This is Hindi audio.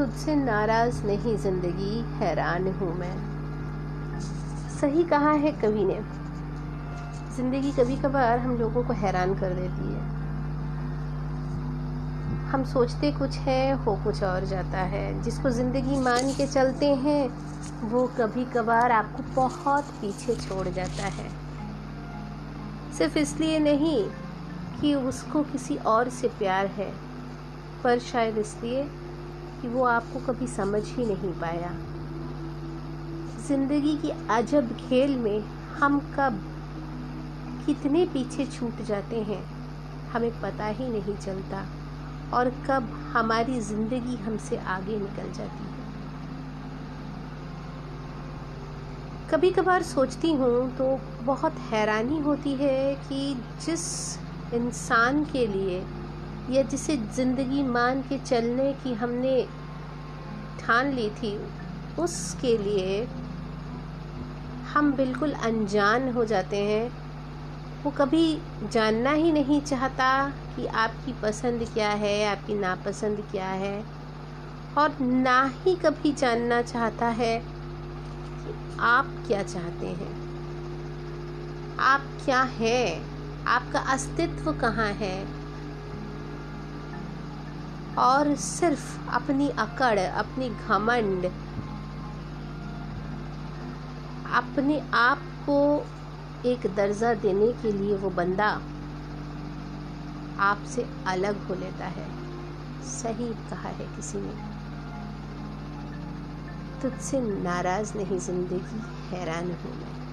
तुझसे नाराज़ नहीं, ज़िंदगी हैरान हूँ मैं। सही कहा है कवि ने। ज़िंदगी कभी कभार हम लोगों को हैरान कर देती है। हम सोचते कुछ है, हो कुछ और जाता है। जिसको ज़िंदगी मान के चलते हैं, वो कभी कभार आपको बहुत पीछे छोड़ जाता है। सिर्फ़ इसलिए नहीं कि उसको किसी और से प्यार है, पर शायद इसलिए कि वो आपको कभी समझ ही नहीं पाया। ज़िंदगी की अजब खेल में हम कब, कितने पीछे छूट जाते हैं, हमें पता ही नहीं चलता, और कब हमारी ज़िंदगी हमसे आगे निकल जाती है। कभी कभार सोचती हूँ तो बहुत हैरानी होती है कि जिस इंसान के लिए या जिसे ज़िंदगी मान के चलने की हमने ठान ली थी, उसके लिए हम बिल्कुल अनजान हो जाते हैं। वो कभी जानना ही नहीं चाहता कि आपकी पसंद क्या है, आपकी नापसंद क्या है, और ना ही कभी जानना चाहता है कि आप क्या चाहते हैं। आप क्या हैं? आपका अस्तित्व कहाँ है? और सिर्फ़ अपनी अकड़, अपनी घमंड, अपने आप को एक दर्जा देने के लिए वो बंदा आपसे अलग हो लेता है। सही कहा है किसी ने। तुझसे नाराज़ नहीं, ज़िंदगी हैरान हूँ मैं।